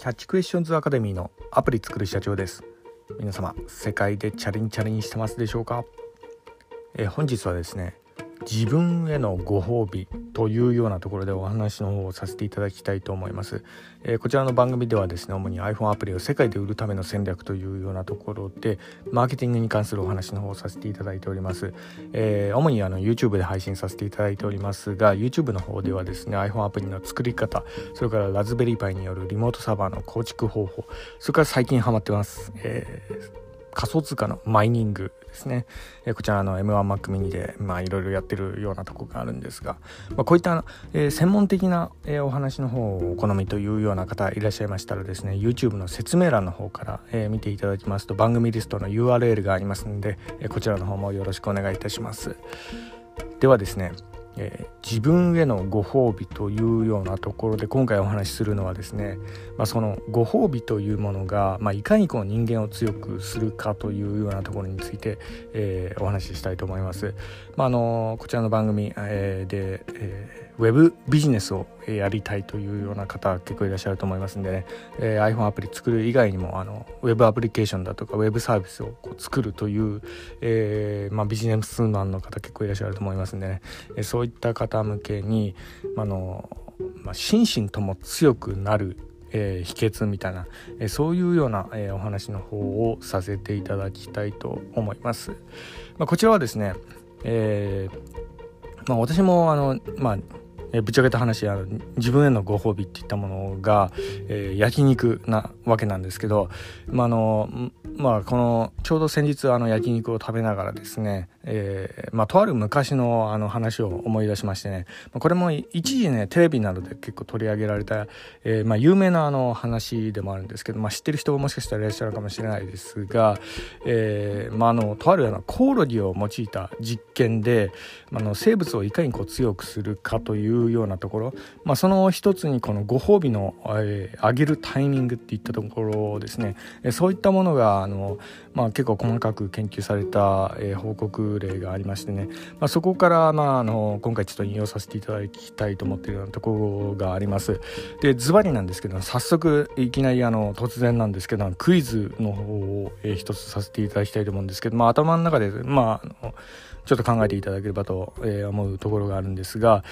キャッチクエスチョンズアカデミーのアプリ作る社長です。皆様世界でチャリンチャリンしてますでしょうか、え本日はですね自分へのご褒美というようなところでお話の方をさせていただきたいと思います、えー、こちらの番組ではですね主に iPhone アプリを世界で売るための戦略というようなところでマーケティングに関するお話の方をさせていただいております、えー、主にあの YouTube で配信させていただいておりますが YouTube の方ではですね iPhone アプリの作り方それからラズベリーパイによるリモートサーバーの構築方法それから最近ハマってます、えー仮想通貨のマイニングですね、えこちらの M1Mac mini でいろいろやってるようなとこがあるんですが、まあ、こういった、えー、専門的な、えー、お話の方をお好みというような方いらっしゃいましたらですね YouTube の説明欄の方から、えー、見ていただきますと番組リストの URL がありますので、えこちらの方もよろしくお願いいたします。ではですねえー、自分へのご褒美というようなところで今回お話しするのはですね、まあ、そのご褒美というものが、まあ、いかにこの人間を強くするかというようなところについて、えー、お話ししたいと思います。まあ、あのこちらの番組、えー、で、え、ウェブビジネスをやりたいというような方結構いらっしゃると思いますんでね、えー、iPhone アプリ作る以外にもあのウェブアプリケーションだとかウェブサービスをこう作るという、えーまあ、ビジネスマンの方結構いらっしゃると思いますんでね、え、そういった方向けにあの、まあ、心身とも強くなるえー、秘訣みたいな、えー、そういうような、えー、お話の方をさせていただきたいと思います。まあ、こちらはですね、えまあ、私もあの、まあ、えぶちゃけた話あの自分へのご褒美っていったものが、えー、焼肉なわけなんですけど、まあのまあ、このちょうど先日あの焼肉を食べながらですね、えーまあ、とある昔のあの話を思い出しましてねこれも一時ねテレビなどで結構取り上げられた、えーまあ、有名なあの話でもあるんですけど、まあ、知ってる人ももしかしたらいらっしゃるかもしれないですが、えーまあ、あのとあるようなコオロギを用いた実験で、あの生物をいかにこう強くするかといううようなところ、まあ、その一つにこのご褒美の、えー、上げるタイミングっていったところですね、え、そういったものがあの、まあ、結構細かく研究された、え、報告例がありましてね、まあ、そこから、まあ、あの今回ちょっと引用させていただきたいと思っているようなところがあります。でズバリなんですけど早速いきなりあの突然なんですけどクイズの方を、えー、一つさせていただきたいと思うんですけど、まあ、頭の中でまあのちょっと考えていただければと、えー、思うところがあるんですが、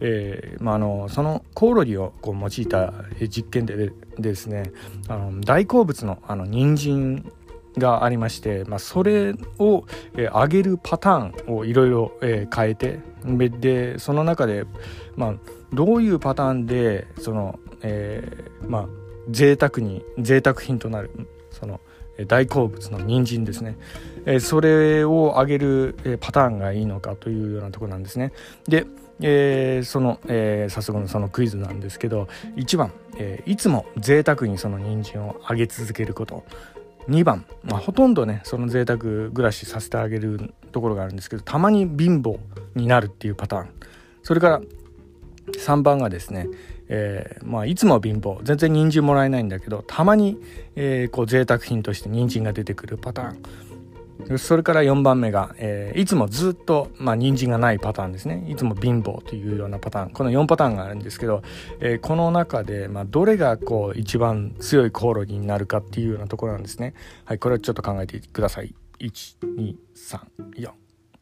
ええまあ、のそのコオロギをこう用いた実験でですねあの大好物のあの人参がありまして、まあ、それを、えー、上げるパターンをいろいろ変えてでその中で、まあ、どういうパターンでその、えー、まあ贅沢に贅沢品となるその大好物の人参ですね、えそれを上げる、パターンがいいのかというようなとこなんですね。で、えー、その、えー、早速のそのクイズなんですけど1番、えー、いつも贅沢にその人参を上げ続けること。2番、まあ、ほとんどねその贅沢暮らしさせてあげるところがあるんですけどたまに貧乏になるっていうパターン。それから3番がですね、えーまあ、いつも貧乏。全然人参もらえないんだけどたまに、えー、こう贅沢品として人参が出てくるパターン。それから4番目が、えー、いつもずっと、まあ、人参がないパターンですね。いつも貧乏というようなパターン。この4パターンがあるんですけど、え、この中で、まあ、どれがこう一番強いコオロギになるかっていうようなところなんですね。はいこれをちょっと考えてください。1234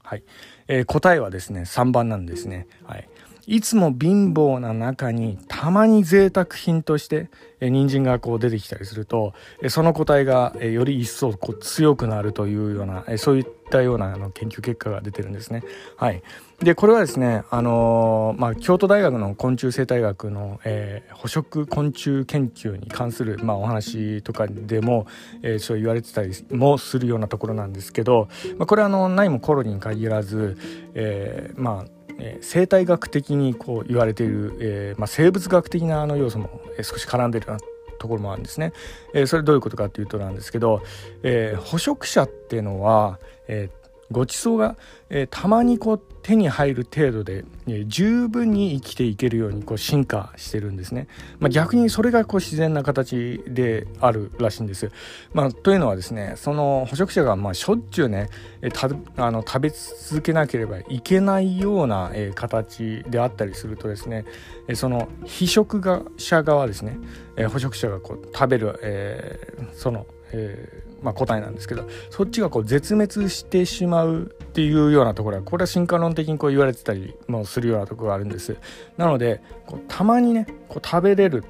はい、え、答えはですね3番なんですね。はい。いつも貧乏な中にたまに贅沢品として人参がこう出てきたりするとその個体がより一層こう強くなるというようなそういったようなあの研究結果が出てるんですね。はい、でこれはですね、あのー、まあ、京都大学の昆虫生態学の、えー、捕食昆虫研究に関する、まあ、お話とかでも、えー、そう言われてたりもするようなところなんですけど、まあ、これはあの何もコロニーに限らず、えー、まあえ、生態学的にこう言われている、えまあ、生物学的なあの要素も、え、少し絡んでるようなところもあるんですね。え、それどういうことかっていうとなんですけど、え、捕食者っていうのは、えーごちそうが、えー、たまにこう手に入る程度で、え、十分に生きていけるようにこう進化してるんですね、まあ、逆にそれがこう自然な形であるらしいんです、まあ、というのはですねその捕食者がまあしょっちゅうね、え、あの食べ続けなければいけないような、え、形であったりするとですね、え、その被食者側ですね、え、捕食者がこう食べる、えー、その、えーまあ、答えなんですけどそっちがこう絶滅してしまうっていうようなところはこれは進化論的にこう言われてたりもするようなところがあるんですなのでこうたまにねこう食べれる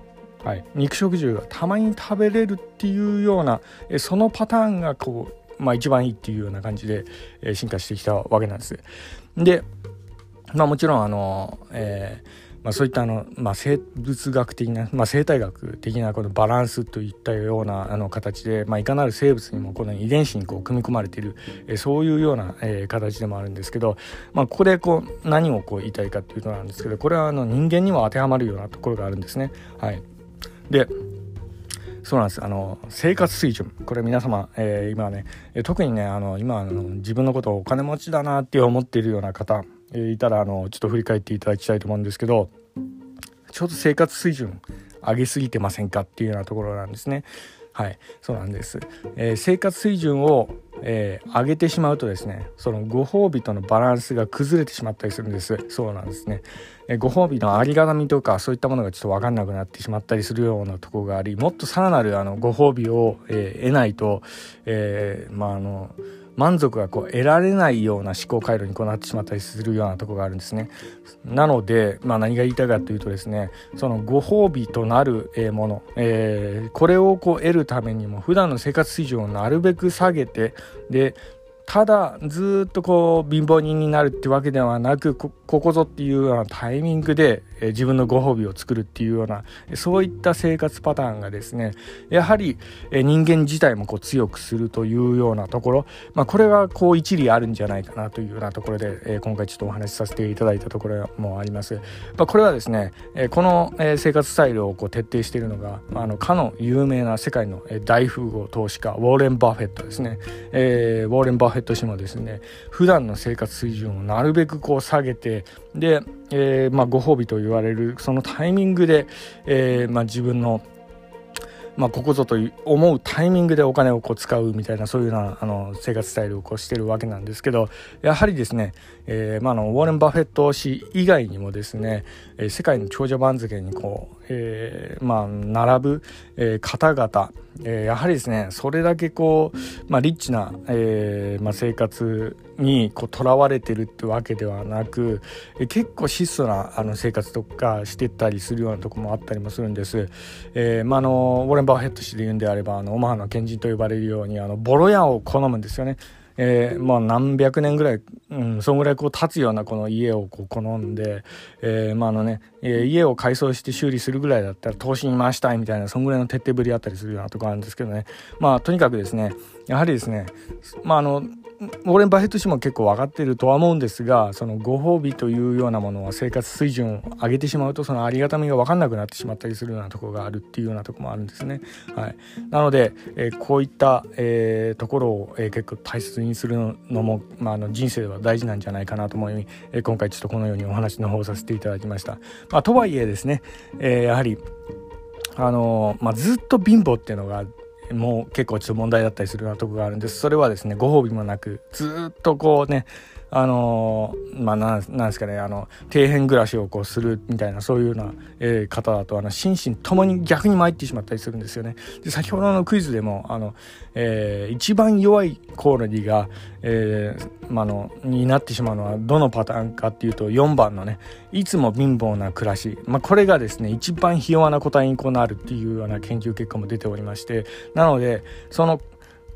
はい、肉食獣がたまに食べれるっていうようなえそのパターンがこう、まあ、一番いいっていうような感じで、え進化してきたわけなんです。で、まあ、もちろんあの、えーまあ、そういったあの、まあ、生物学的な、まあ、生態学的なこのバランスといったようなあの形で、まあ、いかなる生物にもこの遺伝子にこう組み込まれている、えそういうような、えー、形でもあるんですけど、まあ、ここでこう何をこう言いたいかっていうとなんですけどこれはあの人間にも当てはまるようなところがあるんですね。はい、でそうなんです。あの生活水準。これ皆様、えー、今ね特にねあの今あの自分のことをお金持ちだなって思っているような方えいたらあのちょっと振り返っていただきたいと思うんですけどちょうど生活水準上げすぎてませんかっていうようなところなんですね。はいそうなんです、えー、生活水準を、えー、上げてしまうとですねそのご褒美とのバランスが崩れてしまったりするんです。そうなんですね、えー、ご褒美のありがたみとかそういったものがちょっと分かんなくなってしまったりするようなところがありもっとさらなるあのご褒美を、え得ないと、えまああの満足がこう得られないような思考回路にこうなってしまったりするようなところがあるんですね。なので、まあ、何が言いたいかというとですねそのご褒美となるもの、えー、これをこう得るためにも普段の生活水準をなるべく下げてでただずっとこう貧乏人になるってわけではなくここぞっていうようなタイミングで、え自分のご褒美を作るっていうようなそういった生活パターンがですねやはり、え人間自体もこう強くするというようなところ、まあ、これがこう一理あるんじゃないかなというようなところで、え今回ちょっとお話しさせていただいたところもあります。まあ、これはですね、えこの、え生活スタイルをこう徹底しているのが、まあ、のかの有名な世界のえ大富豪投資家ウォーレン・バフェットですね、えー、ウォーレン・バフェット氏もですね。普段の生活水準をなるべくこう下げてで、えー、まあ、ご褒美と言われるそのタイミングで、えー、まあ、自分のまあ、ここぞと思うタイミングでお金をこう使うみたいなそういうようなあの生活スタイルをこうしてるわけなんですけどやはりですね、えーまあ、のウォーレン・バフェット氏以外にもですね、え、世界の長者番付にこう、えーまあ、並ぶ、えー、方々、えー、やはりですねそれだけこう、まあ、リッチな、えーまあ、生活にとらわれてるってわけではなく、えー、結構質素なあの生活とかしてたりするようなとこもあったりもするんです。えーまあ、あのウォレン・バフェット氏で言うんであればあのオマハの賢人と呼ばれるようにあのボロ屋を好むんですよね。えー、まあ何百年ぐらい、うん、そんぐらいこう経つようなこの家をこう好んで、えー、まああのね、え、家を改装して修理するぐらいだったら投資に回したいみたいなそんぐらいの徹底ぶりあったりするようなとこあるんですけどね。まあとにかくですねやはりですねまああのウォーレン・バフェット氏も結構分かってるとは思うんですがそのご褒美というようなものは生活水準を上げてしまうとそのありがたみが分かんなくなってしまったりするようなとこがあるっていうようなとこもあるんですね。はい、なので、えー、こういった、えー、ところを、えー、結構大切にするのも、まあ、あの人生では大事なんじゃないかなと思い、えー、今回ちょっとこのようにお話の方させていただきました。まあ、とはいえですね、えー、やはりあのまあ、ずっと貧乏っていうのがもう結構ちょっと問題だったりするようなとこがあるんです。それはですねご褒美もなくずっとこうねあのまあなんなんですかねあの底辺暮らしをこうするみたいなそういうような、えー、方だとあの心身ともに逆に参ってしまったりするんですよね。で先ほどのクイズでもあの、えー、一番弱いコオロギが、えーまのになってしまうのはどのパターンかっていうと4番のねいつも貧乏な暮らし、まあ、これがですね一番ひ弱な個体にこうなるっていうような研究結果も出ておりましてなのでその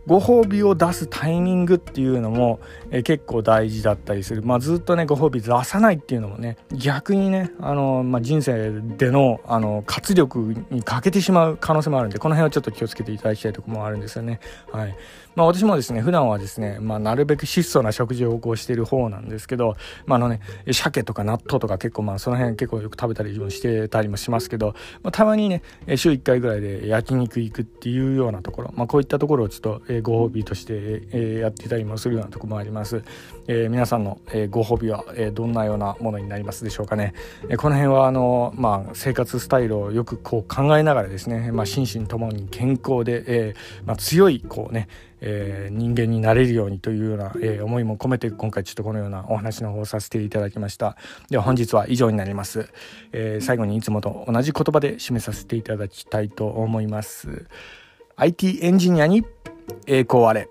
ご褒美を出すタイミングっていうのも、え結構大事だったりする、まあ、ずっとねご褒美出さないっていうのもね逆にねあの、まあ、人生でのあの活力に欠けてしまう可能性もあるんでこの辺はちょっと気をつけていただきたいところもあるんですよね。はいまあ私もですね、普段はですね、まあなるべく質素な食事をこうしている方なんですけど、まああのね、鮭とか納豆とか結構まあその辺結構よく食べたりしてたりもしますけど、まあたまにね、週1回ぐらいで焼肉行くっていうようなところ、まあこういったところをちょっと、ご褒美として、やってたりもするようなところもあります。えー、皆さんの、ご褒美は、どんなようなものになりますでしょうかね。この辺はあの、まあ生活スタイルをよくこう考えながらですね、まあ心身ともに健康で、えー、まあ、強いこうね、えー、人間になれるようにというような、えー、思いも込めて今回ちょっとこのようなお話の方をさせていただきました。では本日は以上になります、えー、最後にいつもと同じ言葉で締めさせていただきたいと思います。IT エンジニアに栄光あれ。